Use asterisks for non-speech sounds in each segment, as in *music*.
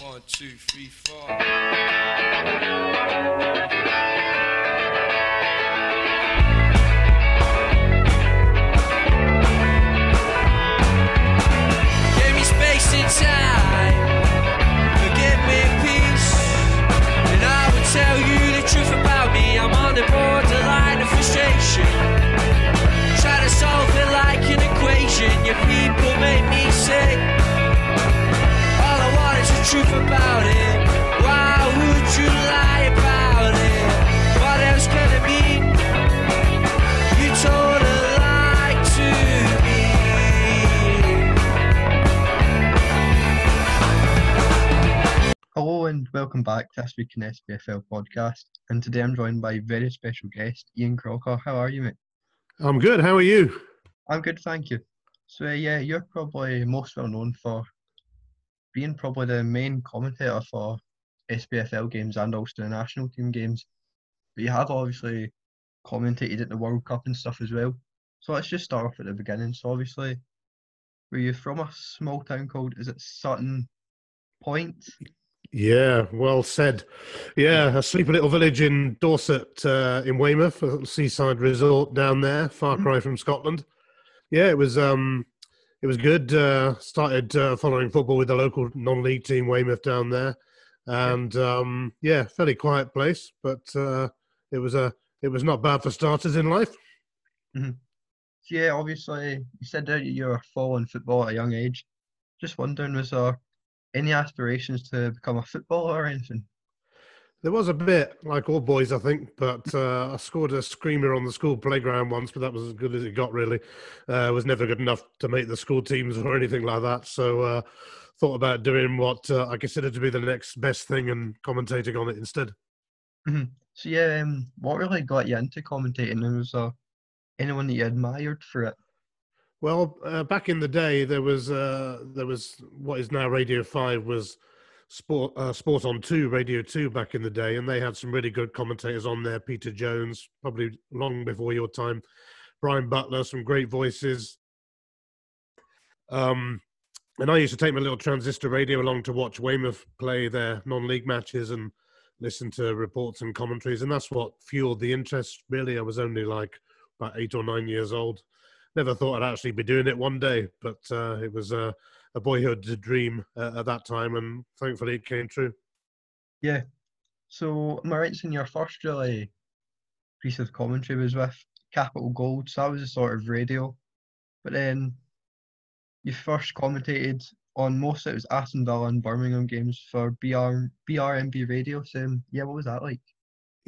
One, two, three, four. Give me space and time. Forgive me peace. And I will tell you the truth about me. I'm on the borderline of frustration. Try to solve it like an equation. Your people make me sick. Truth about it. Why would you lie about it? What else can it mean? You told a lie to me. Hello and welcome back to this week in SPFL podcast. And today I'm joined by a very special guest, Ian Crocker. How are you, mate? I'm good. How are you? I'm good, thank you. So uh, yeah, you're probably most well known for being probably the main commentator for SPFL games and also the national team games. But you have obviously commentated at the World Cup and stuff as well. So let's just start off at the beginning. So obviously, were you from a small town called is it Sutton Poyntz? Yeah, well said. Yeah, a sleepy little village in Dorset, uh, in Weymouth, a little seaside resort down there, far Mhm. cry from Scotland. Yeah, it was um, it was good. Uh, started uh, following football with the local non-league team Weymouth down there, and um, yeah, fairly quiet place, but uh, it was a it was not bad for starters in life. So yeah, obviously you said that you were following football at a young age. Just wondering, was there any aspirations to become a footballer or anything? There was a bit, like all boys, I think, but uh, I scored a screamer on the school playground once, but that was as good as it got, really. Uh, was never good enough to make the school teams or anything like that. So uh, thought about doing what uh, I considered to be the next best thing and commentating on it instead. So yeah, um, what really got you into commentating? And was there anyone that you admired for it? Well, uh, back in the day, there was uh, there was what is now Radio Five was Sport uh, Sport on Two, Radio Two back in the day, and they had some really good commentators on there. Peter Jones, probably long before your time. Bryan Butler, some great voices. Um, and I used to take my little transistor radio along to watch Weymouth play their non-league matches and listen to reports and commentaries, and that's what fueled the interest. Really, I was only like about eight or nine years old never thought I'd actually be doing it one day, but uh, it was a, a boyhood dream uh, at that time, and thankfully it came true. Yeah. So am I in your first really piece of commentary was with Capital Gold? So that was a sort of radio. But then you first commentated on most it was Aston Villa and Birmingham games for BR BRMB radio. So um, yeah, what was that like?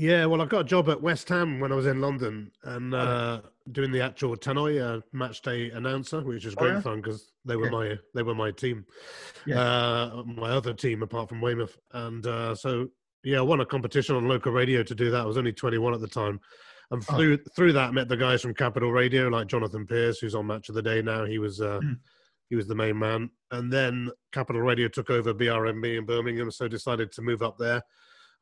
Yeah, well, I got a job at West Ham when I was in London and Oh. uh, doing the actual Tannoy uh, match day announcer, which was Oh, great yeah? fun because they were Yeah. my they were my team, Yeah. uh, my other team apart from Weymouth, and uh, so yeah, I won a competition on local radio to do that. I was only 21 at the time, and Oh. through through that met the guys from Capital Radio like Jonathan Pearce, who's on Match of the Day now. He was uh, Mm. he was the main man, and then Capital Radio took over BRMB in Birmingham, so decided to move up there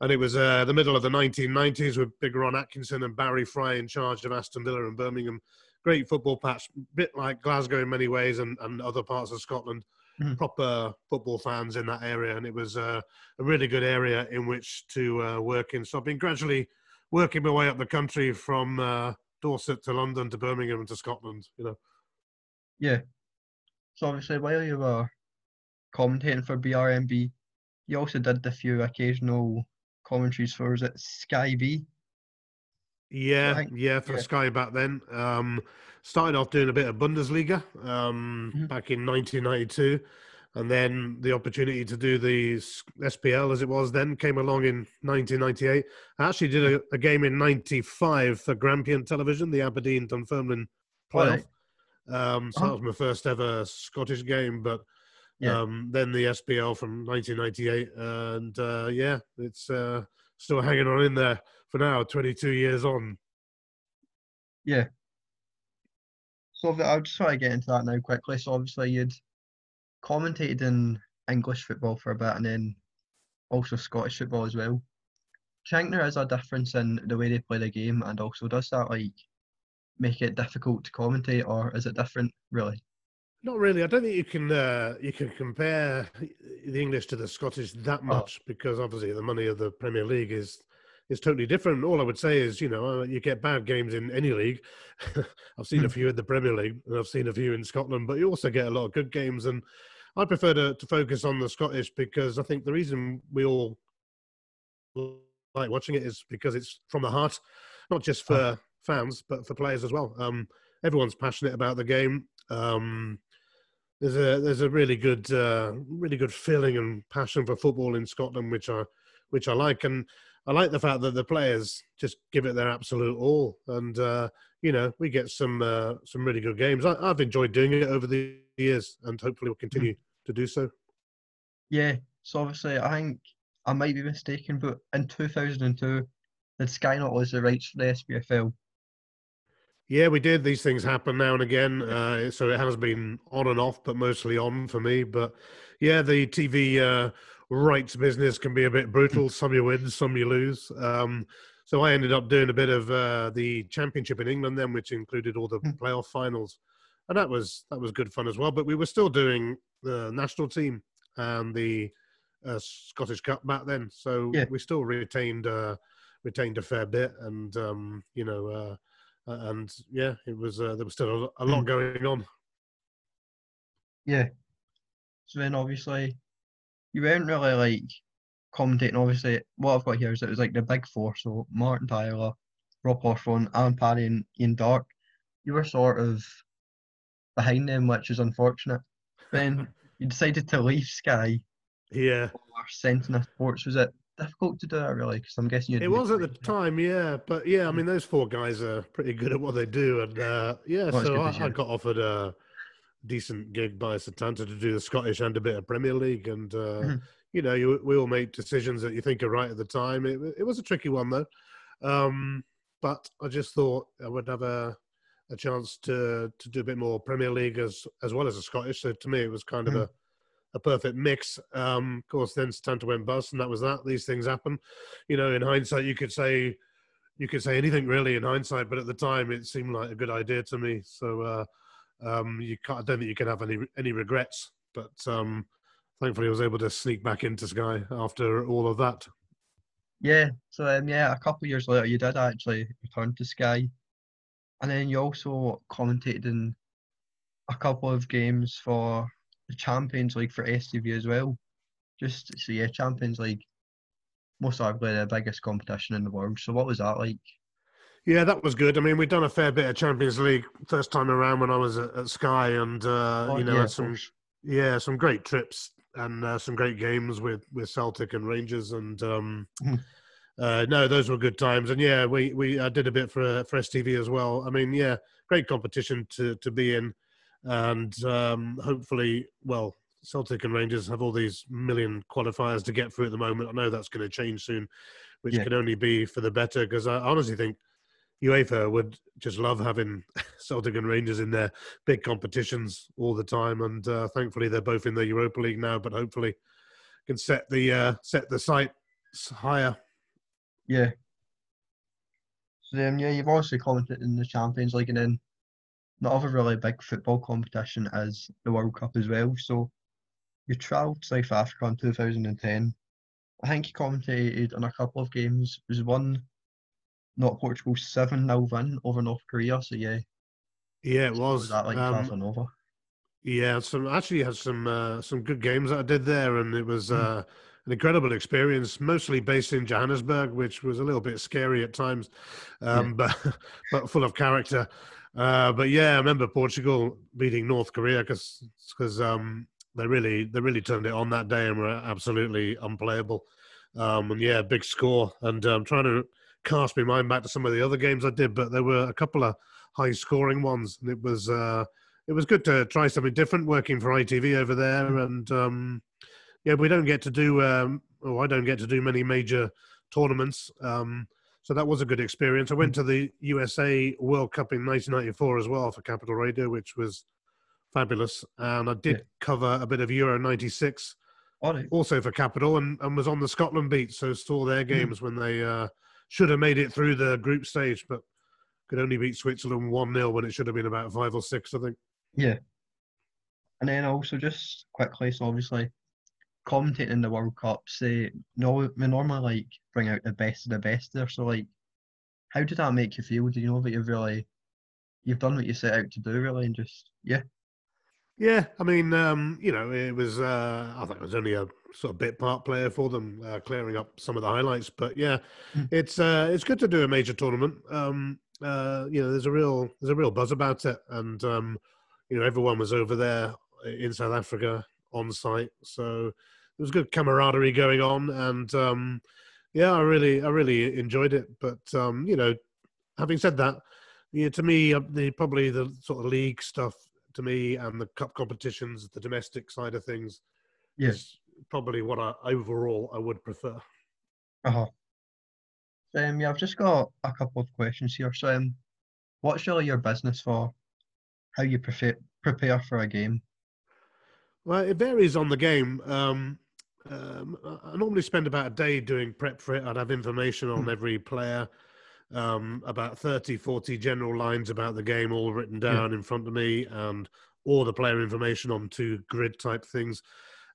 and it was uh, the middle of the 1990s with Big Ron Atkinson and Barry Fry in charge of Aston Villa and Birmingham. Great football patch, bit like Glasgow in many ways and, and other parts of Scotland. Mhm. Proper football fans in that area, and it was uh, a really good area in which to uh, work in. So I've been gradually working my way up the country from uh, Dorset to London to Birmingham to Scotland. You know, Yeah. So obviously while you were commentating for BRMB, you also did the few occasional commentaries for was it Sky V? Yeah, yeah, for yeah. Sky back then. Um, started off doing a bit of Bundesliga um, Mhm. back in 1992, and then the opportunity to do the SPL as it was then came along in 1998. I actually did a, a game in '95 for Grampian Television, the Aberdeen Dunfermline playoff. Um, so Uh-huh. that was my first ever Scottish game, but Yeah. um, then the SPL from 1998, and uh, yeah, it's uh, still hanging on in there for now, 22 years on. Yeah. So I'll just try to get into that now quickly. So obviously you'd commentated in English football for a bit and then also Scottish football as well. Do you there is a difference in the way they play the game and also does that like make it difficult to commentate or is it different really? Not really. I don't think you can uh, you can compare. the English to the Scottish that much because obviously the money of the Premier League is is totally different. All I would say is, you know, uh, you get bad games in any league. *laughs* I've seen a few in the Premier League and I've seen a few in Scotland, but you also get a lot of good games. And I prefer to, to focus on the Scottish because I think the reason we all like watching it is because it's from the heart, not just for fans, but for players as well. Um, everyone's passionate about the game. Um, there's a there's a really good uh, really good feeling and passion for football in Scotland, which I which I like, and I like the fact that the players just give it their absolute all, and uh, you know we get some uh, some really good games. I, have enjoyed doing it over the years, and hopefully we'll continue to do so. Yeah, so obviously I think I might be mistaken, but in 2002, did Sky not lose the rights for the SPFL? Yeah, we did. These things happen now and again. Uh, so it has been on and off, but mostly on for me. But yeah, the TV uh, rights business can be a bit brutal. Some you win, some you lose. Um, so I ended up doing a bit of uh, the championship in England then, which included all the Hmm. playoff finals, and that was that was good fun as well. But we were still doing the national team and the uh, Scottish Cup back then, so Yeah. we still retained uh, retained a fair bit, and um, you know. And yeah, it was uh, there was still a, a lot Mm. going on. Yeah. So then obviously you weren't really like commentating. Obviously, what I've got here is it was like the big four. So Martin Tyler, Rob Hawthorne, Alan Parry, and Ian Darke. You were sort of behind them, which is unfortunate. Then *laughs* you decided to leave Sky Yeah, or Setanta Sports. Was it difficult to do that really? Because I'm guessing you. it was at the time. Yeah, but yeah, I mean those four guys are pretty good at what they do, and uh, yeah, Well, so I, I got offered a decent gig by Setanta to do the Scottish and a bit of Premier League, and uh, Mhm. you know, you we all make decisions that you think are right at the time. It, it was a tricky one though, um, but I just thought I would have a a chance to to do a bit more Premier League as as well as the Scottish. So to me, it was kind of Mhm. a a perfect mix. Um, of course, then Setanta went bust, and that was that. These things happen. You know, in hindsight, you could say you could say anything really in hindsight, but at the time, it seemed like a good idea to me. So uh, um, you can't. I don't think you can have any any regrets. But um, thankfully, I was able to sneak back into Sky after all of that. Yeah. So um, yeah, a couple of years later, you did actually return to Sky, and then you also commentated in a couple of games for the Champions League for STV as well. Just so yeah, Champions League, most arguably the biggest competition in the world. So what was that like? Yeah, that was good. I mean, we'd done a fair bit of Champions League first time around when I was at, at Sky, and uh, Oh, you know, yeah, some. Yeah, some great trips and uh, some great games with with Celtic and Rangers, and um, Mhm. uh, no, those were good times. And yeah, we we uh, did a bit for for STV as well. I mean, yeah, great competition to to be in, and um, hopefully, well, Celtic and Rangers have all these million qualifiers to get through at the moment. I know that's going to change soon, which Yeah. can only be for the better. Because I honestly think UEFA would just love having *laughs* Celtic and Rangers in their big competitions all the time, and uh, thankfully they're both in the Europa League now. But hopefully, can set the uh, set the sights higher. Yeah. So then yeah, you've also commented in the Champions League, and then the other really big football competition is the World Cup as well. So you travelled to South Africa in 2010. I think you commentated on a couple of games. It was one, not Portugal, 7 0 win over North Korea. So yeah, Yeah, it was. was that like um, over? Yeah, some actually had some uh, some good games that I did there, and it was Mm. uh, an incredible experience. Mostly based in Johannesburg, which was a little bit scary at times, um, *laughs* but but full of character. Uh, but yeah, I remember Portugal beating North Korea because because um, they really they really turned it on that day and were absolutely unplayable. Um, and yeah, big score. And I'm trying to cast my mind back to some of the other games I did, but there were a couple of high scoring ones, and it was. Uh, it was good to try something different working for ITV over there. And um, yeah, we don't get to do, um, or I don't get to do many major tournaments. Um, so that was a good experience. I went to the USA World Cup in 1994 as well for Capital Radio, which was fabulous. And I did Yeah. cover a bit of Euro 96 All right. also for Capital and, and was on the Scotland beat. So saw their games when they uh, should have made it through the group stage, but could only beat Switzerland 1 0 when it should have been about five or six, I think. Yeah. And then also just quickly, so obviously commentating in the World Cups, they no, we normally like bring out the best of the best there. So like, how did that make you feel? Do you know that you've really, you've done what you set out to do, really, and just yeah, Yeah, I mean, um, you know, it was. Uh, I think it was only a sort of bit part player for them, uh, clearing up some of the highlights. But yeah, Mm. it's uh, it's good to do a major tournament. Um, uh, you know, there's a real there's a real buzz about it, and um, you know, everyone was over there in South Africa on site, so there was good camaraderie going on, and um, yeah, I really I really enjoyed it. But um, you know, having said that, yeah, to me, uh, the probably the sort of league stuff to me and the cup competitions, the domestic side of things, yeah, is probably what I overall I would prefer. uh huh. Um, yeah, I've just got a couple of questions here. So, um, what's really your business for how you prepare prepare for a game? Well, it varies on the game. Um, um, I normally spend about a day doing prep for it. I'd have information on Hmm. every player, um, about 30, 40 general lines about the game, all written Yeah. down in front of me, and all the player information on two grid type things.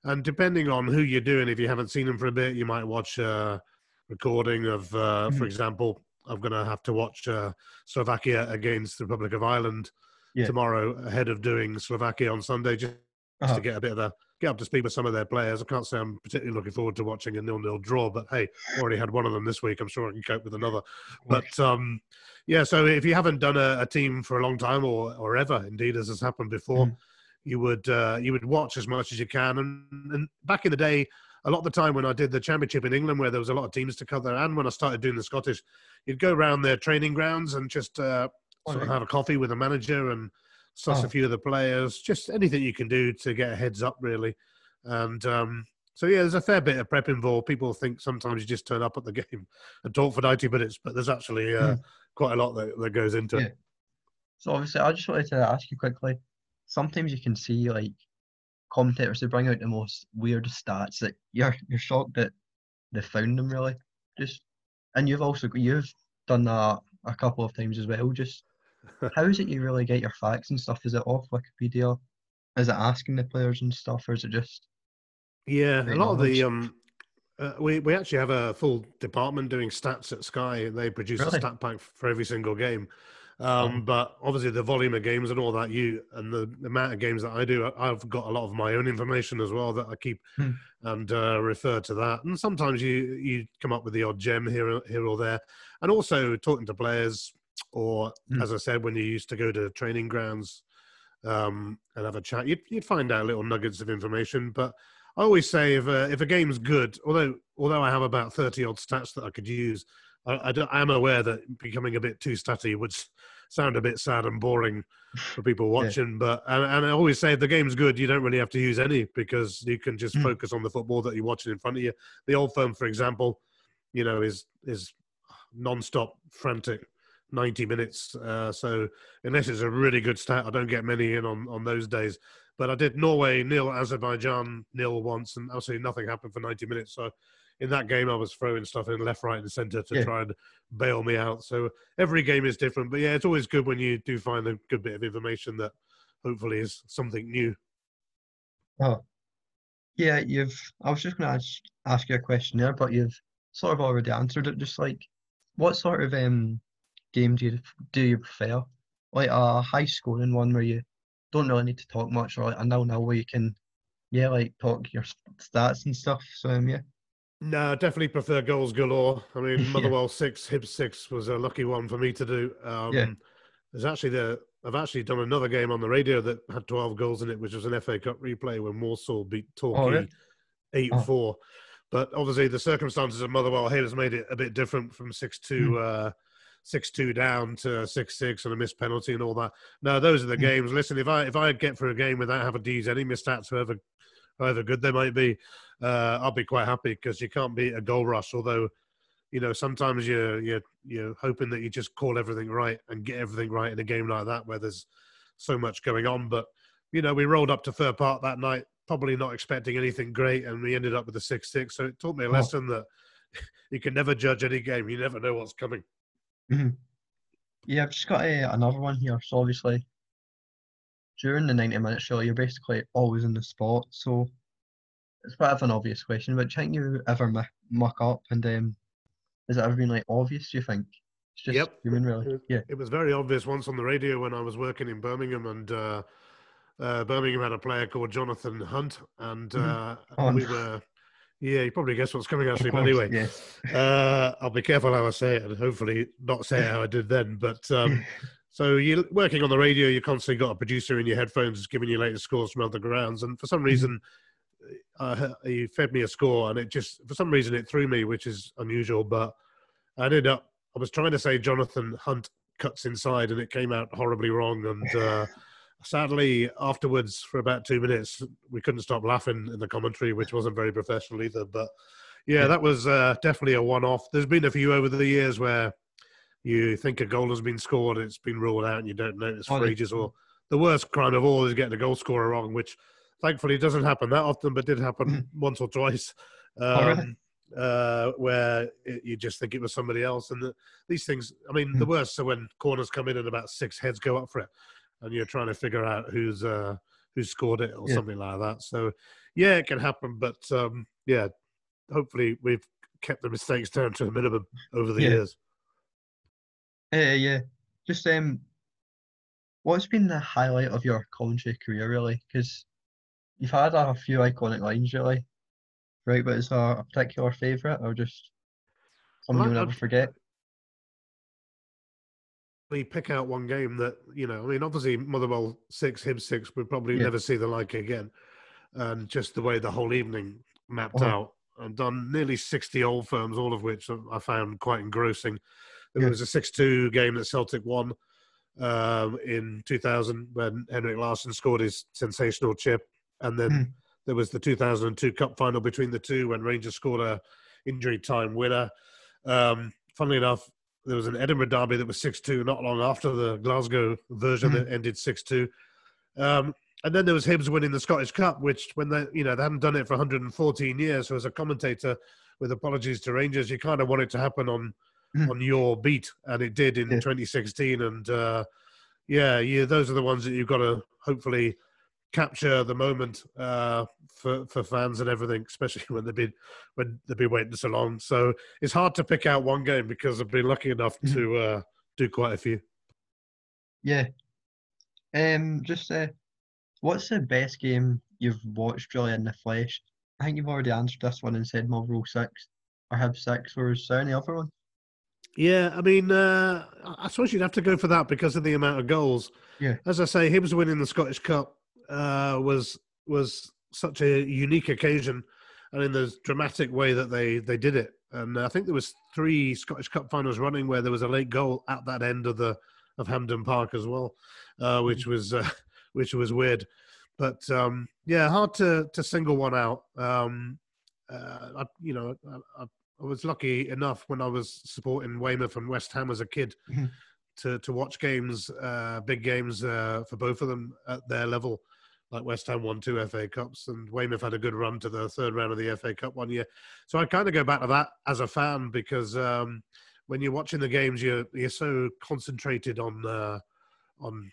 And depending on who you're doing, if you haven't seen them for a bit, you might watch a recording of, uh, for Mhm. example, I'm going to have to watch uh, Slovakia against the Republic of Ireland Yeah. tomorrow ahead of doing Slovakia on Sunday, just Uh-huh. to get a bit of a get up to speed with some of their players. I can't say I'm particularly looking forward to watching a nil-nil draw, but hey, already had one of them this week. I'm sure I can cope with another. But um, yeah, so if you haven't done a, a team for a long time or or ever, indeed, as has happened before, Mm. you would uh, you would watch as much as you can. And, and back in the day, a lot of the time when I did the championship in England, where there was a lot of teams to cover, and when I started doing the Scottish, you'd go around their training grounds and just uh, sort of have a coffee with a manager and suss Oh. a few of the players, just anything you can do to get a heads up, really. And um, so, yeah, there's a fair bit of prep involved. People think sometimes you just turn up at the *laughs* game and talk for 90 minutes, but there's actually uh, Mm. quite a lot that, that goes into Yeah. it. So obviously, I just wanted to ask you quickly. Sometimes you can see like commentators they bring out the most weird stats that you're you're shocked that they found them really. Just and you've also you've done that a couple of times as well. Just how is it you really get your facts and stuff? Is it off Wikipedia? Is it asking the players and stuff, or is it just Yeah, a lot of the um, uh, we we actually have a full department doing stats at Sky, and they produce a stat pack for every single game. Um, Oh. But obviously, the volume of games and all that, you and the, the amount of games that I do, I- I've got a lot of my own information as well that I keep Hmm. and uh, refer to that. And sometimes you you come up with the odd gem here here or there, and also talking to players, or Hmm. as I said, when you used to go to training grounds um, and have a chat, you'd, you'd find out little nuggets of information. But I always say if a, if a game's good, although although I have about thirty odd stats that I could use, I, I, I am aware that becoming a bit too statty would sound a bit sad and boring for people watching. But and, and I always say if the game's good, you don't really have to use any because you can just Mm. focus on the football that you're watching in front of you. The old firm, for example, you know, is is non-stop, frantic. 90 minutes uh, so unless it's a really good stat i don't get many in on on those days but I did Norway nil, Azerbaijan nil once, and absolutely nothing happened for 90 minutes. So in that game, I was throwing stuff in left, right, and centre to Yeah. try and bail me out. So every game is different, but yeah, it's always good when you do find a good bit of information that hopefully is something new. Oh, yeah, you've. I was just going to ask, ask you a question there, but you've sort of already answered it. Just like, what sort of um game do you do you prefer? Like a high scoring one where you don't really need to talk much, or like a nil nil where you can, yeah, like talk your stats and stuff. So um, yeah, No, I definitely prefer goals galore. I mean, *laughs* Yeah. Motherwell six, Hibs six was a lucky one for me to do. Um, Yeah. There's actually the I've actually done another game on the radio that had 12 goals in it, which was an FA Cup replay when Walsall beat Oh, Torquay really? eight Oh. four. But obviously, the circumstances of Motherwell here has made it a bit different from six two. Hmm. Uh, Six two down to six six and a missed penalty and all that. No, those are the Hmm. games. Listen, if I if I get through a game without having to use any missed stats, however however good they might be, uh, I'll be quite happy because you can't beat a goal rush. Although, you know, sometimes you're you're you're hoping that you just call everything right and get everything right in a game like that where there's so much going on. But you know, we rolled up to Fir Park that night, probably not expecting anything great, and we ended up with a six six. So it taught me a Oh. lesson that *laughs* you can never judge any game. You never know what's coming. Yeah. I've just got uh, another one here. So obviously, during the 90 minute show, you're basically always in the spot. So, it's a bit of an obvious question, but think you ever mu- muck up and um, has it ever been like obvious? Do you think? It's just Yep. human, really. Yeah. It was very obvious once on the radio when I was working in Birmingham, and uh, uh, Birmingham had a player called Jonathan Hunt, and Mhm. uh, Oh, we no. were. Yeah, you probably guess what's coming actually, Of but anyway, yes. uh, I'll be careful how I say it, and hopefully not say it how I did then. But um, *laughs* so you're working on the radio, you constantly got a producer in your headphones giving you latest scores from other grounds, and for some reason, uh, he fed me a score, and it just for some reason it threw me, which is unusual. But I ended up, I was trying to say Jonathan Hunt cuts inside, and it came out horribly wrong, and. Uh, Sadly, afterwards, for about two minutes, we couldn't stop laughing in the commentary, which wasn't very professional either. But yeah, that was uh, definitely a one-off. There's been a few over the years where you think a goal has been scored, it's been ruled out, and you don't notice for ages. Or the worst crime of all is getting a goal scorer wrong, which thankfully doesn't happen that often, but did happen *laughs* once or twice. Oh? Um, uh, where it, you just think it was somebody else, and the, these things. I mean, the Mm. worst are when corners come in and about six heads go up for it, and you're trying to figure out who's uh, who scored it or Yeah. something like that. So, yeah, it can happen, but um, yeah, hopefully we've kept the mistakes down to a minimum over the Yeah. years. Uh, yeah. Just um, what's been the highlight of your commentary career, really? Because you've had a few iconic lines, really, right? But is there a particular favourite or just something Well, you'll never forget? We pick out one game that you know. I mean, obviously Motherwell six, Hibs six. We'll probably Yeah. never see the like again. And just the way the whole evening mapped Uh-huh. out. I've done nearly sixty old firms, all of which I found quite engrossing. There Yeah. was a six-two game that Celtic won um, in 2000 when Henrik Larsson scored his sensational chip, and then Mm. there was the 2002 Cup final between the two when Rangers scored a injury time winner. Um, funnily enough, there was an Edinburgh derby that was 6 2 not long after the Glasgow version Mhm. that ended 6 2. Um, and then there was Hibs winning the Scottish Cup, which when they, you know, they hadn't done it for 114 years. So as a commentator, with apologies to Rangers, you kind of want it to happen on Mhm. on your beat, and it did in Yeah. 2016. And uh, yeah, yeah, those are the ones that you've got to hopefully capture the moment uh, for for fans and everything, especially *laughs* when they've been when they've been waiting so long. So it's hard to pick out one game because I've been lucky enough Mhm. to uh, do quite a few. Yeah. Um, just uh, what's the best game you've watched really in the flesh? I think you've already answered this one and said Motherwell six or Hib six. Or is there any other one? Yeah, I mean, uh, I suppose you'd have to go for that because of the amount of goals. Yeah. As I say, Hibs winning the Scottish Cup uh, was was such a unique occasion, and in the dramatic way that they they did it. And I think there was three Scottish Cup finals running where there was a late goal at that end of the of Hampden Park as well, uh, which was uh, *laughs* which was weird. But um, yeah, hard to to single one out. Um, uh, I, you know, I, I I was lucky enough when I was supporting Weymouth and West Ham as a kid Mhm. to to watch games, uh, big games uh, for both of them at their level. Like West Ham won two FA Cups, and Weymouth had a good run to the third round of the FA Cup one year. So I kind of go back to that as a fan because um, when you're watching the games, you're you're so concentrated on uh, on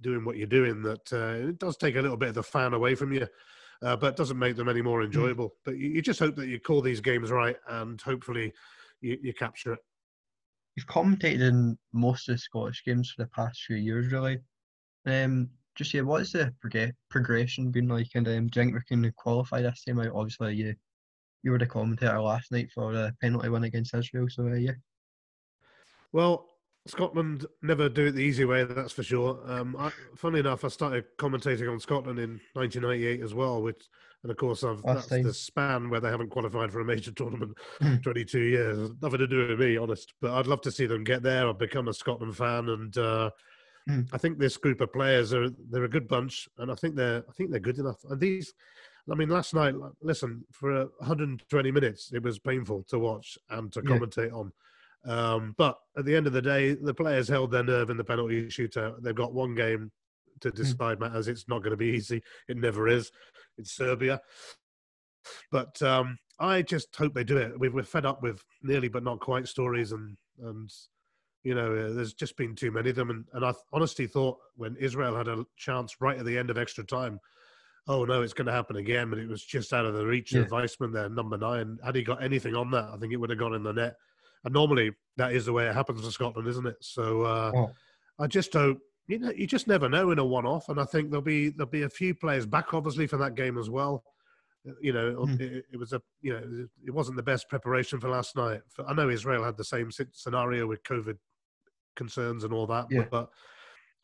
doing what you're doing that uh, it does take a little bit of the fan away from you uh, but doesn't make them any more enjoyable. But you, you just hope that you call these games right, and hopefully you, you capture it. You've commentated in most of the Scottish games for the past few years, really. Um, just yeah, what's the prog- progression been like? And um, do you think we can qualify this time out? Obviously, you you were the commentator last night for the penalty win against Israel, so uh, yeah. Well, Scotland never do it the easy way, that's for sure. Um, I, funny enough, I started commentating on Scotland in 1998 as well, which, and of course, I've, that's time. the span where they haven't qualified for a major tournament Mhm. 22 years. Nothing to do with me, honest. But I'd love to see them get there. I've become a Scotland fan, and uh, Mhm. I think this group of players are they're a good bunch, and I think they're I think they're good enough. And these, I mean, last night, listen, for 120 minutes, it was painful to watch and to Yeah. commentate on. Um, but at the end of the day, the players held their nerve in the penalty shootout. They've got one game to decide matters. It's not going to be easy. It never is. It's Serbia. But um, I just hope they do it. We- We're fed up with nearly but not quite stories, and and you know, uh, there's just been too many of them. And, and I honestly thought when Israel had a chance right at the end of extra time, oh no, it's going to happen again, but it was just out of the reach Yeah. of Weissman there, number nine. Had he got anything on that, I think it would have gone in the net. And normally that is the way it happens in Scotland, isn't it? So uh, Oh. I just hope you know you just never know in a one-off, and I think there'll be there'll be a few players back, obviously, for that game as well. You know, Hmm. it, it was a you know it wasn't the best preparation for last night. I know Israel had the same scenario with COVID concerns and all that, Yeah. but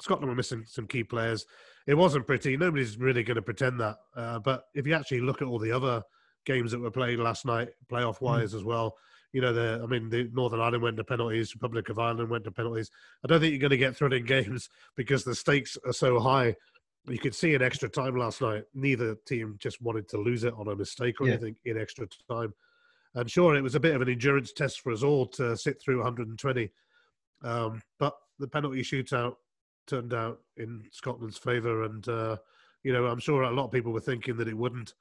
Scotland were missing some key players. It wasn't pretty. Nobody's really going to pretend that. Uh, but if you actually look at all the other games that were played last night, playoff wise as well, you know, the I mean, the Northern Ireland went to penalties, Republic of Ireland went to penalties. I don't think you're going to get thrilling *laughs* games because the stakes are so high. You could see in extra time last night. Neither team just wanted to lose it on a mistake or Yeah. anything in extra time. And sure, it was a bit of an endurance test for us all to sit through 120. Um, but the penalty shootout turned out in Scotland's favour, and uh, you know I'm sure a lot of people were thinking that it wouldn't,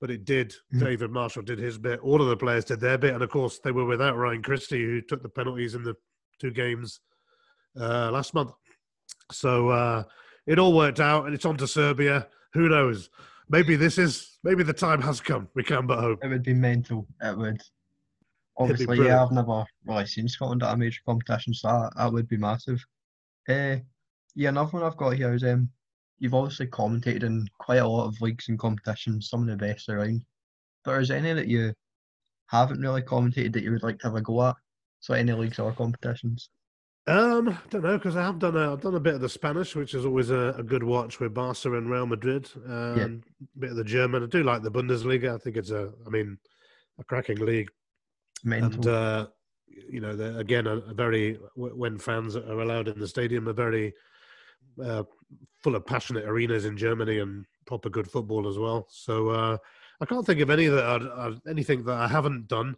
but it did. Mhm. David Marshall did his bit. All of the players did their bit, and of course they were without Ryan Christie, who took the penalties in the two games uh, last month. So uh, it all worked out, and it's on to Serbia. Who knows? Maybe this is maybe the time has come. We can but hope. It would be mental. It would. Obviously, yeah, I've never really seen Scotland at a major competition, so that, that would be massive. Uh, yeah, another one I've got here is um, you've obviously commentated in quite a lot of leagues and competitions, some of the best around. But is there any that you haven't really commentated that you would like to have a go at? So any leagues or competitions? Um, don't know because I have done a I've done a bit of the Spanish, which is always a, a good watch with Barca and Real Madrid. Um, a bit of the German. I do like the Bundesliga. I think it's a I mean a cracking league, Mental. and uh, you know again a, a very when fans are allowed in the stadium, a very uh, full of passionate arenas in Germany and proper good football as well. So uh, I can't think of any that I'd, I'd, anything that I haven't done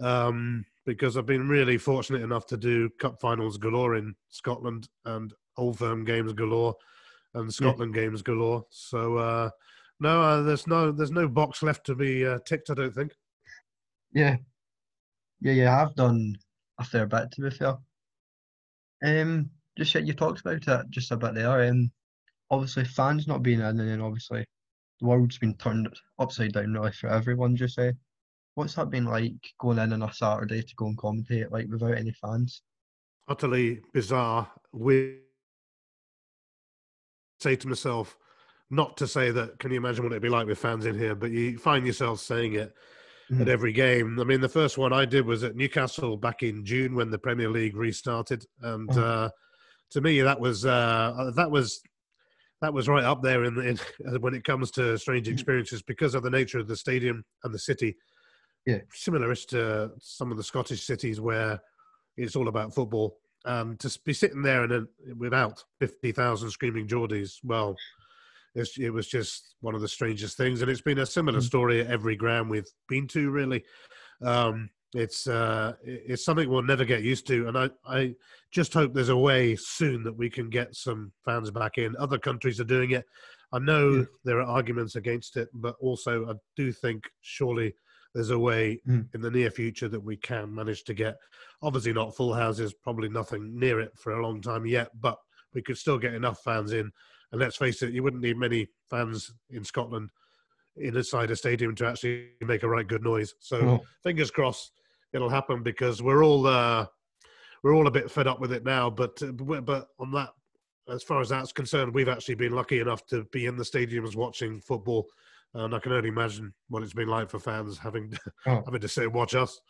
um, because I've been really fortunate enough to do cup finals galore in Scotland and Old Firm games galore and Scotland games galore. So uh, no, uh, there's no there's no box left to be uh, ticked. I don't think. Yeah. Yeah, yeah, I've done a fair bit to be fair. Um, just you talked about it just a bit there. Um, obviously fans not being in, and then obviously the world's been turned upside down really for everyone. Just say, what's that been like going in on a Saturday to go and commentate like without any fans? Utterly bizarre. We say to myself, not to say that. Can you imagine what it'd be like with fans in here? But you find yourself saying it at Mhm. every game. I mean, the first one I did was at Newcastle back in June when the Premier League restarted, and Mhm. uh, to me that was uh, that was that was right up there in, in *laughs* when it comes to strange experiences because of the nature of the stadium and the city. Yeah. similar to some of the Scottish cities where it's all about football. And to be sitting there and without fifty thousand screaming Geordies, well, it's, it was just one of the strangest things, and it's been a similar Mm. story at every ground we've been to. Really, um, it's uh, it's something we'll never get used to, and I I just hope there's a way soon that we can get some fans back in. Other countries are doing it. I know Yeah. there are arguments against it, but also I do think surely there's a way Mm. in the near future that we can manage to get. Obviously, not full houses, probably nothing near it for a long time yet, but we could still get enough fans in. And let's face it, you wouldn't need many fans in Scotland inside a stadium to actually make a right good noise. So Oh, fingers crossed it'll happen because we're all uh, we're all a bit fed up with it now. But uh, but on that, as far as that's concerned, we've actually been lucky enough to be in the stadiums watching football, and I can only imagine what it's been like for fans having *laughs* Oh. having to sit and watch us.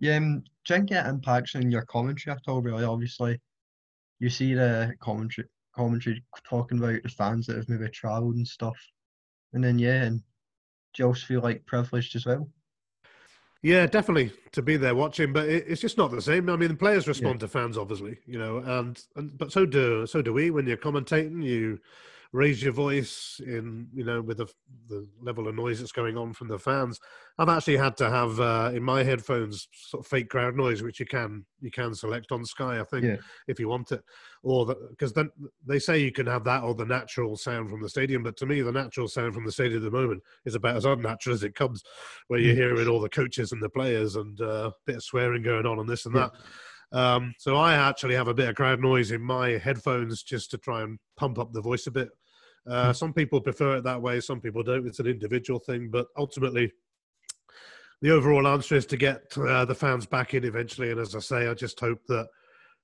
Yeah, um, do you think it impacts on your commentary at all? Really, obviously, you see the commentary commentary talking about the fans that have maybe travelled and stuff, and then yeah, and do you also feel like privileged as well? Yeah, definitely to be there watching, but it, it's just not the same. I mean, the players respond to fans, obviously, you know, and, and but so do so do we. When you're commentating, you raise your voice in, you know, with the the level of noise that's going on from the fans. I've actually had to have uh, in my headphones sort of fake crowd noise, which you can you can select on Sky, I think, Yeah. if you want it, or because then they say you can have that or the natural sound from the stadium. But to me, the natural sound from the stadium at the moment is about as unnatural as it comes, where you're hearing all the coaches and the players and uh, a bit of swearing going on and this and Yeah. that. Um, so I actually have a bit of crowd noise in my headphones just to try and pump up the voice a bit. Uh. Some people prefer it that way, some people don't. It's an individual thing, but ultimately, the overall answer is to get uh, the fans back in eventually. And as I say, I just hope that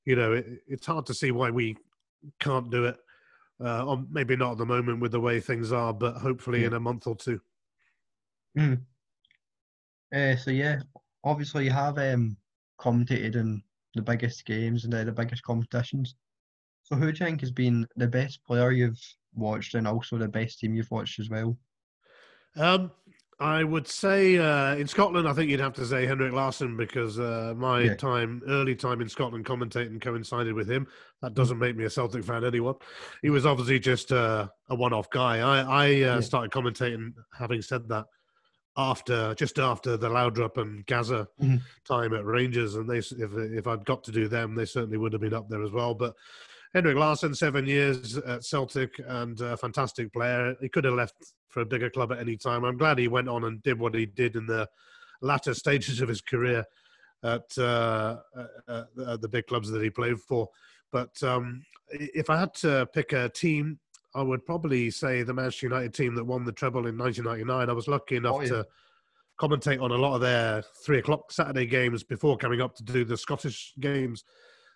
you know it, it's hard to see why we can't do it. Uh, or maybe not at the moment with the way things are, but hopefully Yeah. in a month or two. Uh, so yeah, obviously you have um, commentated in the biggest games and uh, the biggest competitions. So who do you think has been the best player you've watched and also the best team you've watched as well? Um, I would say uh, in Scotland, I think you'd have to say Henrik Larsson because uh, my Yeah. time, early time in Scotland, commentating coincided with him. That doesn't make me a Celtic fan, anyone. He was obviously just uh, a one-off guy. I, I uh, Yeah. started commentating, having said that, after just after the Laudrup and Gazza Mhm. time at Rangers, and they if if I'd got to do them, they certainly would have been up there as well. But Henrik Larsson, seven years at Celtic and a fantastic player. He could have left for a bigger club at any time. I'm glad he went on and did what he did in the latter *laughs* stages of his career at, uh, uh, uh, the big clubs that he played for. But um, if I had to pick a team, I would probably say the Manchester United team that won the treble in 1999. I was lucky enough Oh, yeah. to commentate on a lot of their three o'clock Saturday games before coming up to do the Scottish games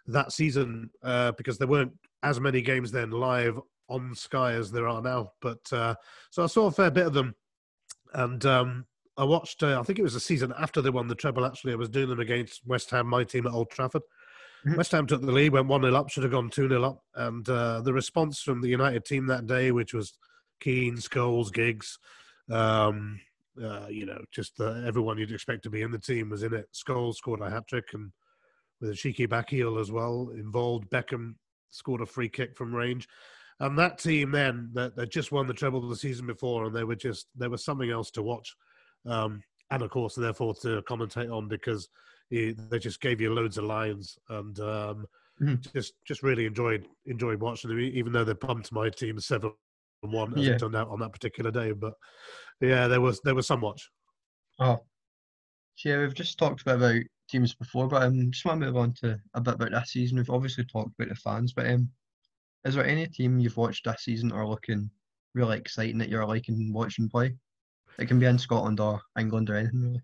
that season uh, because there weren't as many games then live on Sky as there are now. But uh, so I saw a fair bit of them, and um, I watched. Uh, I think it was the season after they won the treble. Actually, I was doing them against West Ham, my team at Old Trafford. Mhm. West Ham took the lead, went one 0 up, should have gone two 0 up, and uh, the response from the United team that day, which was Keane, Scholes, Giggs. Um, uh, you know, just everyone you'd expect to be in the team was in it. Scholes scored a hat trick and with a cheeky back heel as well involved. Beckham scored a free kick from range. And that team then that, that just won the treble the season before, and they were just there was something else to watch, um, and of course therefore to commentate on because he, they just gave you loads of lines and um, Mhm. just just really enjoyed enjoyed watching them, even though they pumped my team seven one as Yeah. it turned out on that particular day. But yeah, there was there was some watch. Oh, so yeah, we've just talked about teams before, but I um, just want to move on to a bit about this season. We've obviously talked about the fans, but um, is there any team you've watched this season or looking really exciting that you're liking watching play? It can be in Scotland or England or anything really.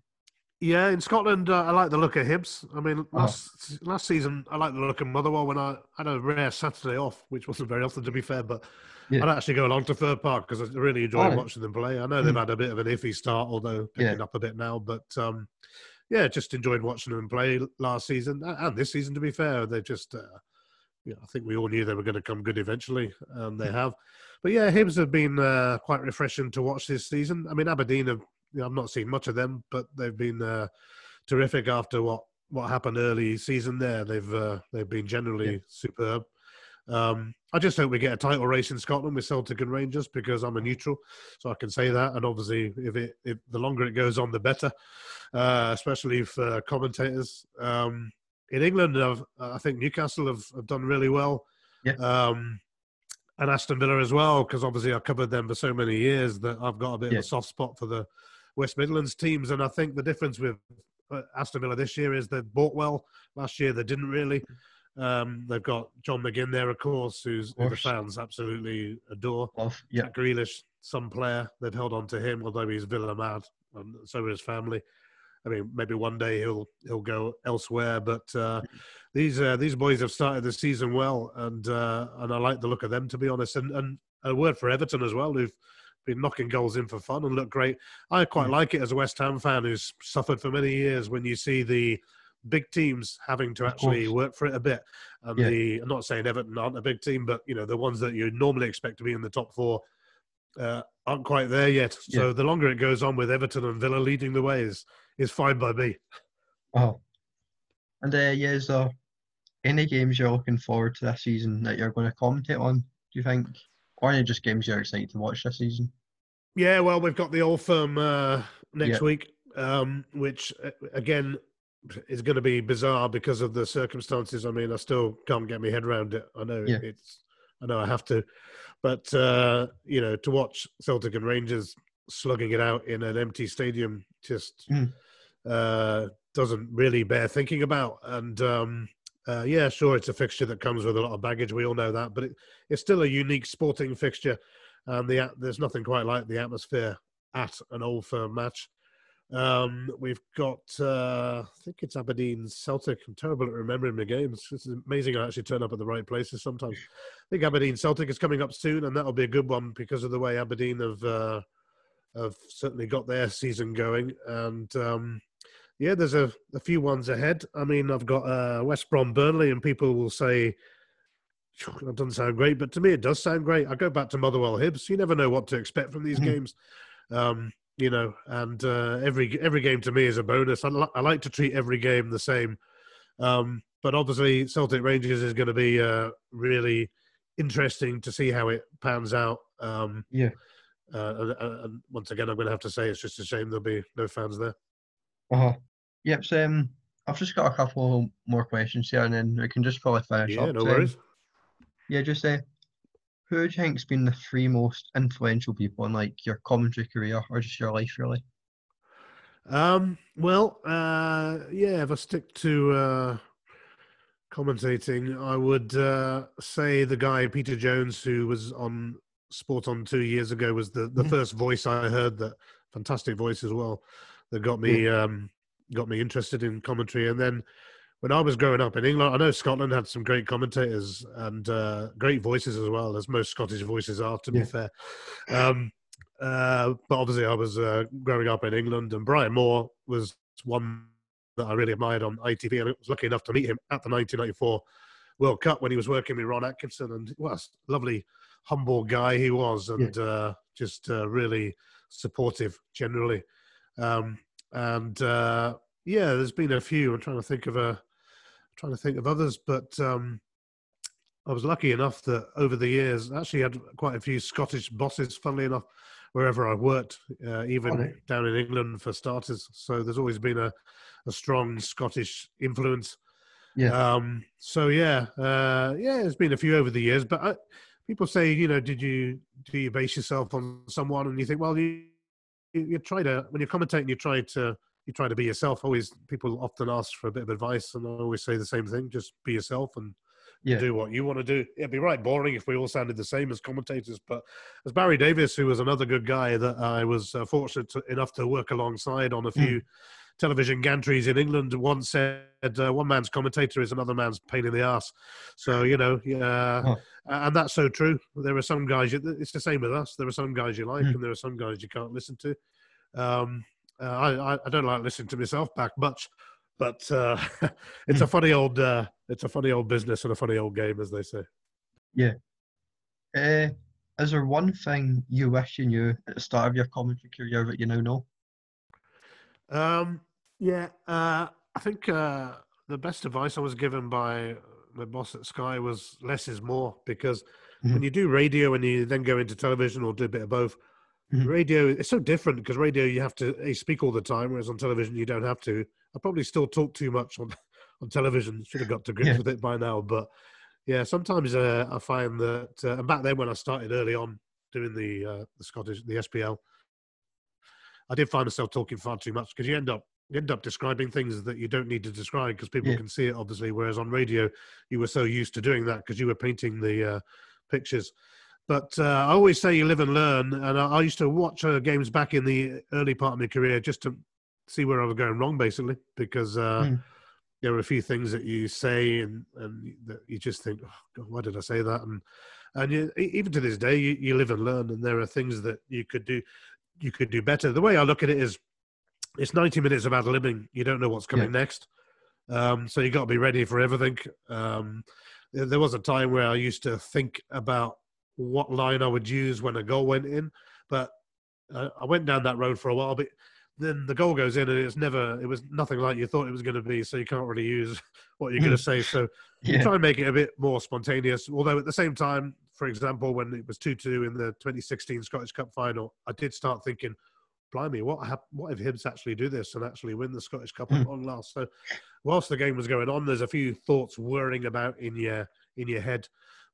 Yeah, in Scotland, uh, I like the look of Hibs. I mean, last last season, I liked the look of Motherwell when I had a rare Saturday off, which wasn't very often, to be fair. But Yeah. I'd actually go along to Fir Park because I really enjoyed Oh. watching them play. I know they've had a bit of an iffy start, although Yeah. picking up a bit now. But um, yeah, just enjoyed watching them play last season and this season. To be fair, they just, uh, know, I think we all knew they were going to come good eventually, and they have. But yeah, Hibs have been uh, quite refreshing to watch this season. I mean, Aberdeen have. You know, I've not seen much of them, but they've been uh, terrific after what what happened early season. There, they've uh, they've been generally Yeah. superb. Um, I just hope we get a title race in Scotland with Celtic and Rangers because I'm a neutral, so I can say that. And obviously, if it if the longer it goes on, the better, uh, especially for commentators. Um, in England, I've, I think Newcastle have, have done really well. Yeah. Um, and Aston Villa as well, because obviously I covered them for so many years that I've got a bit Yeah. of a soft spot for the West Midlands teams. And I think the difference with uh, Aston Villa this year is they've bought well. Last year they didn't really. Um, they've got John McGinn there, of course, who's who the fans absolutely adore. Love, yeah, Jack Grealish, some player, they've held on to him, although he's Villa mad, and so is his family. I mean, maybe one day he'll he'll go elsewhere, but uh, these uh, these boys have started the season well, and uh, and I like the look of them to be honest. And and a word for Everton as well, who've been knocking goals in for fun and look great. I quite like it as a West Ham fan who's suffered for many years when you see the big teams having to actually work for it a bit. And Yeah. the I'm not saying Everton aren't a big team, but you know the ones that you normally expect to be in the top four uh, aren't quite there yet. So Yeah. the longer it goes on with Everton and Villa leading the way is is fine by me. Oh. And uh, yeah, is there any games you're looking forward to this season that you're going to commentate on, do you think? Or any just games you're excited to watch this season? Yeah, well, we've got the Old Firm uh, next Yeah. week, um, which uh, again is going to be bizarre because of the circumstances. I mean, I still can't get my head around it. I know Yeah. it's, I know I have to, but uh, you know, to watch Celtic and Rangers slugging it out in an empty stadium just Mm. uh, doesn't really bear thinking about. And um, uh, yeah, sure, it's a fixture that comes with a lot of baggage. We all know that, but it, it's still a unique sporting fixture. and the there's nothing quite like the atmosphere at an Old Firm match. Um, we've got, uh, I think it's Aberdeen Celtic. I'm terrible at remembering the games. It's amazing I actually turn up at the right places sometimes. I think Aberdeen Celtic is coming up soon, and that'll be a good one because of the way Aberdeen have uh, have certainly got their season going. And um, yeah, there's a, a few ones ahead. I mean, I've got uh, West Brom Burnley, and people will say that doesn't sound great, but to me it does sound great. I go back to Motherwell Hibs. You never know what to expect from these mm-hmm. games. Um, you know, and uh, every every game to me is a bonus. I, li- I like to treat every game the same, um, but obviously Celtic Rangers is going to be uh, really interesting to see how it pans out. Um, yeah. Uh, and, and, once again, I'm going to have to say it's just a shame there'll be no fans there. Uh huh. Yep. So um, I've just got a couple more questions here, and then we can just probably finish yeah, up. no worries. yeah, just say. Who do you think's been the three most influential people in like your commentary career or just your life really? Um, well, uh, yeah, if I stick to uh, commentating, I would uh, say the guy Peter Jones, who was on Sport on two years ago, was the, the mm-hmm. first voice I heard. That fantastic voice as well, that got me um, got me interested in commentary. And then when I was growing up in England, I know Scotland had some great commentators and uh, great voices as well, as most Scottish voices are, to yeah. be fair. Um, uh, but obviously, I was uh, growing up in England, and Brian Moore was one that I really admired on ITV, and I was lucky enough to meet him at the 1994 World Cup when he was working with Ron Atkinson, and what a lovely, humble guy he was, and yeah. Uh, just uh, really supportive generally. Um, and uh, yeah, there's been a few. I'm trying to think of a trying to think of others, but um, I was lucky enough that over the years, I actually had quite a few Scottish bosses, funnily enough, wherever I worked, uh, even down in England for starters. So there's always been a, a strong Scottish influence. Yeah. Um, so yeah, uh, yeah, there's been a few over the years, but I, people say, you know, did you do you base yourself on someone? And you think, well, you you, you try to when you're commentating, you try to you try to be yourself. Always, people often ask for a bit of advice, and I always say the same thing: just be yourself and yeah. do what you want to do. It'd be right boring if we all sounded the same as commentators. But as Barry Davies, who was another good guy that I was uh, fortunate to, enough to work alongside on a hmm. few. Mm. Television gantries in England once said, uh, "One man's commentator is another man's pain in the ass." So you know, yeah, oh. and that's so true. There are some guys. It's the same with us. There are some guys you like, mm. and there are some guys you can't listen to. Um, uh, I, I don't like listening to myself back much, but uh, *laughs* it's a hmm. funny old uh, it's a funny old business and a funny old game, as they say. Yeah. Uh, is there one thing you wish you knew at the start of your commentary career that you now know? Um. Yeah. Uh, I think uh, the best advice I was given by my boss at Sky was less is more because mm-hmm. when you do radio and you then go into television or do a bit of both, Mm-hmm. Radio it's so different because radio you have to speak all the time, whereas on television you don't have to. I probably still talk too much on *laughs* on television. Should have got to grips yeah. with it by now, but yeah, sometimes uh, I find that. Uh, and back then, when I started early on doing the uh, the Scottish the SPL, I did find myself talking far too much because you end up you end up describing things that you don't need to describe because people yeah. can see it obviously. Whereas on radio, you were so used to doing that because you were painting the uh, pictures. But uh, I always say you live and learn, and I, I used to watch uh, games back in the early part of my career just to see where I was going wrong, basically, because uh, mm. there are a few things that you say and and that you just think, oh, God, why did I say that? And and you, even to this day, you, you live and learn, and there are things that you could do you could do better. The way I look at it is, it's ninety minutes of ad libbing. You don't know what's coming yeah. next, um, so you got to be ready for everything. Um, there was a time where I used to think about what line I would use when a goal went in. But uh, I went down that road for a while, but then the goal goes in and it's never, it was nothing like you thought it was going to be. So you can't really use *laughs* what you're going to hmm. say. So *laughs* yeah. you try and make it a bit more spontaneous. Although at the same time, for example, when it was 2 2 in the 2016 Scottish Cup final, I did start thinking, blimey, what, hap- what if Hibs actually do this and actually win the Scottish Cup at long last? So whilst the game was going on, there's a few thoughts whirring about in your in your head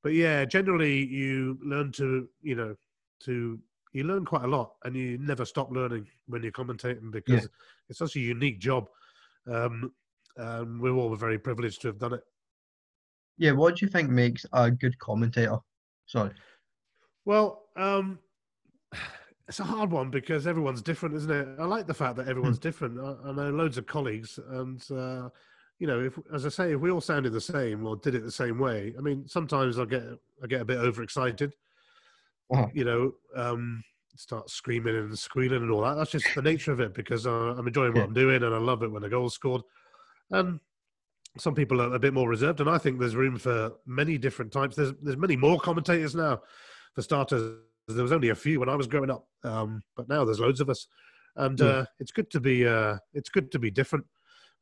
but yeah, generally you learn to you know to you learn quite a lot, and you never stop learning when you're commentating because yeah. it's such a unique job. Um, and we're all very privileged to have done it. Yeah, what do you think makes a good commentator? Sorry. Well, um, *sighs* it's a hard one because everyone's different, isn't it? I like the fact that everyone's different. I, I know loads of colleagues, and uh, you know, if as I say, if we all sounded the same or did it the same way, I mean, sometimes I get I get a bit overexcited. Uh-huh. You know, um, start screaming and squealing and all that. That's just the nature of it because uh, I'm enjoying what Yeah. I'm doing and I love it when a goal's scored. And some people are a bit more reserved, and I think there's room for many different types. There's there's many more commentators now. For starters, there was only a few when I was growing up, um, but now there's loads of us, and Yeah. uh, it's good to be uh, it's good to be different.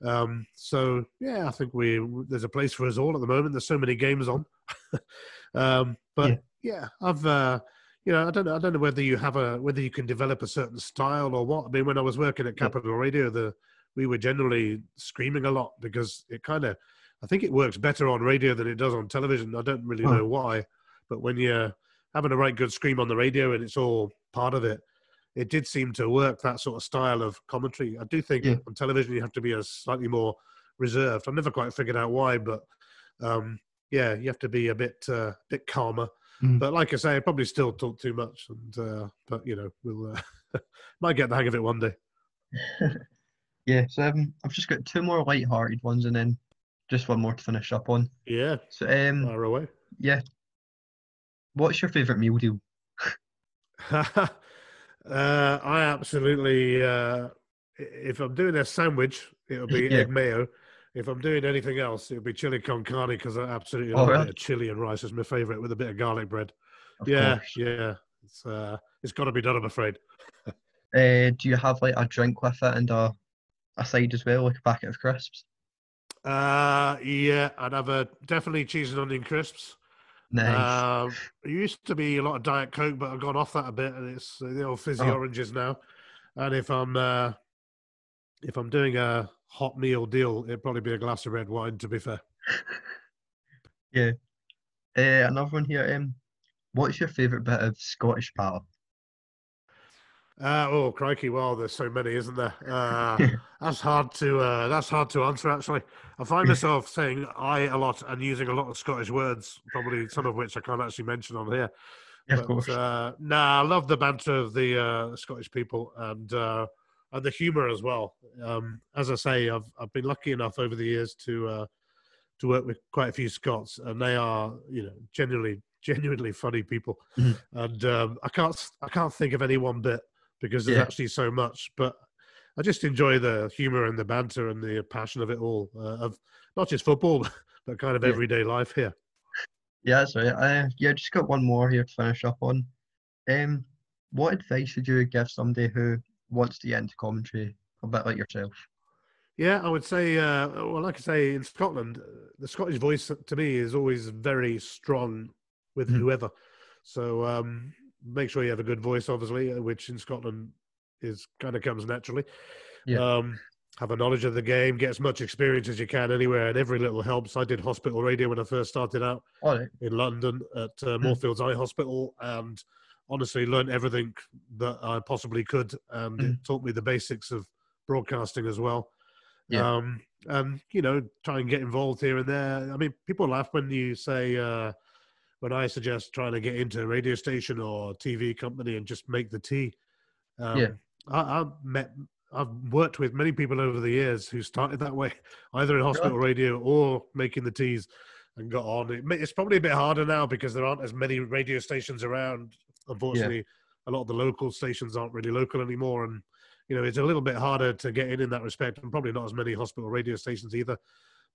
Um, so yeah, I think we there's a place for us all at the moment. There's so many games on, *laughs* um, but Yeah. yeah, I've uh, you know I don't know I don't know whether you have a whether you can develop a certain style or what. I mean, when I was working at Yeah. Capital Radio, the we were generally screaming a lot because it kind of I think it works better on radio than it does on television. I don't really Huh. know why, but when you're having a right good scream on the radio and it's all part of it, it did seem to work that sort of style of commentary. I do think Yeah. on television you have to be a slightly more reserved. I've never quite figured out why, but um, yeah, you have to be a bit uh, bit calmer. Mm. But like I say, I probably still talk too much, and uh, but you know we'll uh, *laughs* might get the hang of it one day. *laughs* Yeah, so um, I've just got two more light-hearted ones and then just one more to finish up on. Yeah, So um, fire away. yeah, what's your favourite meal deal? *laughs* uh, I absolutely. Uh, if I'm doing a sandwich, it'll be Yeah. egg mayo. If I'm doing anything else, it'll be chili con carne because I absolutely Oh, love really? chili and rice. is my favorite with a bit of garlic bread. Of yeah, course. yeah. It's uh, it's got to be done. I'm afraid. *laughs* Uh, do you have like a drink with it and a a side as well, like a packet of crisps? Uh, yeah, I'd have a definitely cheese and onion crisps. Nice. Um, it used to be a lot of Diet Coke, but I've gone off that a bit, and it's uh, the old fizzy Oh. oranges now. And if I'm uh, if I'm doing a hot meal deal, it'd probably be a glass of red wine. To be fair, *laughs* yeah. Uh, another one here. Um, what's your favourite bit of Scottish patter? Uh, oh crikey! Well, there's so many, isn't there? *laughs* Uh, that's hard to uh, that's hard to answer. Actually, I find *laughs* myself saying "aye" a lot and using a lot of Scottish words, probably some of which I can't actually mention on here. Yeah, of course. Uh, nah, I love the banter of the uh, Scottish people and uh, and the humour as well. Um, as I say, I've I've been lucky enough over the years to uh, to work with quite a few Scots, and they are you know genuinely genuinely funny people. Mhm. And um, I can't I can't think of any one bit because there's Yeah. actually so much, but. I just enjoy the humour and the banter and the passion of it all, uh, of not just football, *laughs* but kind of Yeah. everyday life here. Yeah, that's right. Uh, yeah, just got one more here to finish up on. Um, what advice would you give somebody who wants to get into commentary, a bit like yourself? Yeah, I would say, uh, well, like I say, in Scotland, uh, the Scottish voice to me is always very strong with Mhm. whoever. So um, make sure you have a good voice, obviously, uh, which in Scotland is kind of comes naturally. Yeah. Um, have a knowledge of the game, get as much experience as you can anywhere, and every little helps. I did hospital radio when I first started out right. in London at uh, Moorfields Eye Hospital, and honestly learned everything that I possibly could, and it taught me the basics of broadcasting as well. Yeah. Um, and you know, try and get involved here and there. I mean, people laugh when you say uh, when I suggest trying to get into a radio station or TV company and just make the tea. Um, Yeah. I, I've met, I've worked with many people over the years who started that way, *laughs* either in hospital radio or making the teas, and got on. It, it's probably a bit harder now because there aren't as many radio stations around. Unfortunately, a lot of the local stations aren't really local anymore, and you know it's a little bit harder to get in in that respect, and probably not as many hospital radio stations either.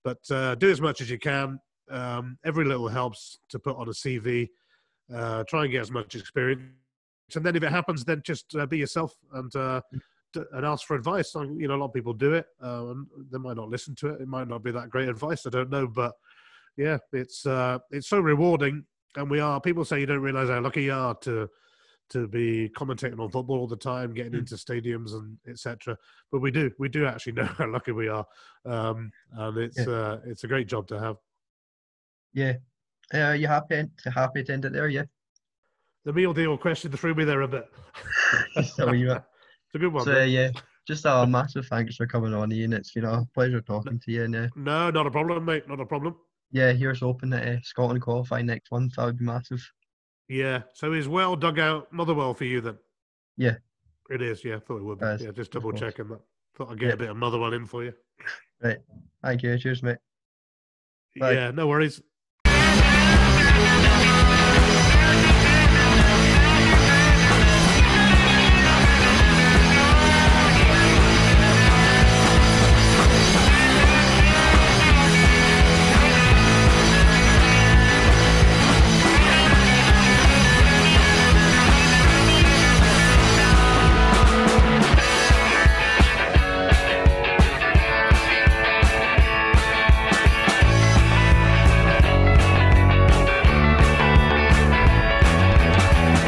But uh, do as much as you can. Um, every little helps to put on a CV. Uh, try and get as much experience, and then if it happens, then just uh, be yourself and uh, d- and ask for advice. Um, You know, a lot of people do it. Uh, and they might not listen to it. It might not be that great advice. I don't know, but yeah, it's uh, it's so rewarding. And we are. People say you don't realize how lucky you are to to be commentating on football all the time, getting Mm. into stadiums and etc. But we do. We do actually *laughs* know how lucky we are, um, and it's Yeah. uh, it's a great job to have. Yeah. Uh, you happy to happy to end it there? Yeah. The meal deal question threw me there a bit. *laughs* *laughs* It's a good one. So yeah, just a *laughs* massive thanks for coming on, Ian. It's been a pleasure talking to you. And uh, No, not a problem, mate. Not a problem. yeah, here's hoping that uh, Scotland qualify next month. That would be massive. Yeah. So is well dug out Motherwell for you then? Yeah. It is, yeah. I Thought it would be. It yeah, just double checking that. Thought I'd get Yeah. a bit of one in for you. Right. Thank you. Cheers, mate. Bye. Yeah, no worries.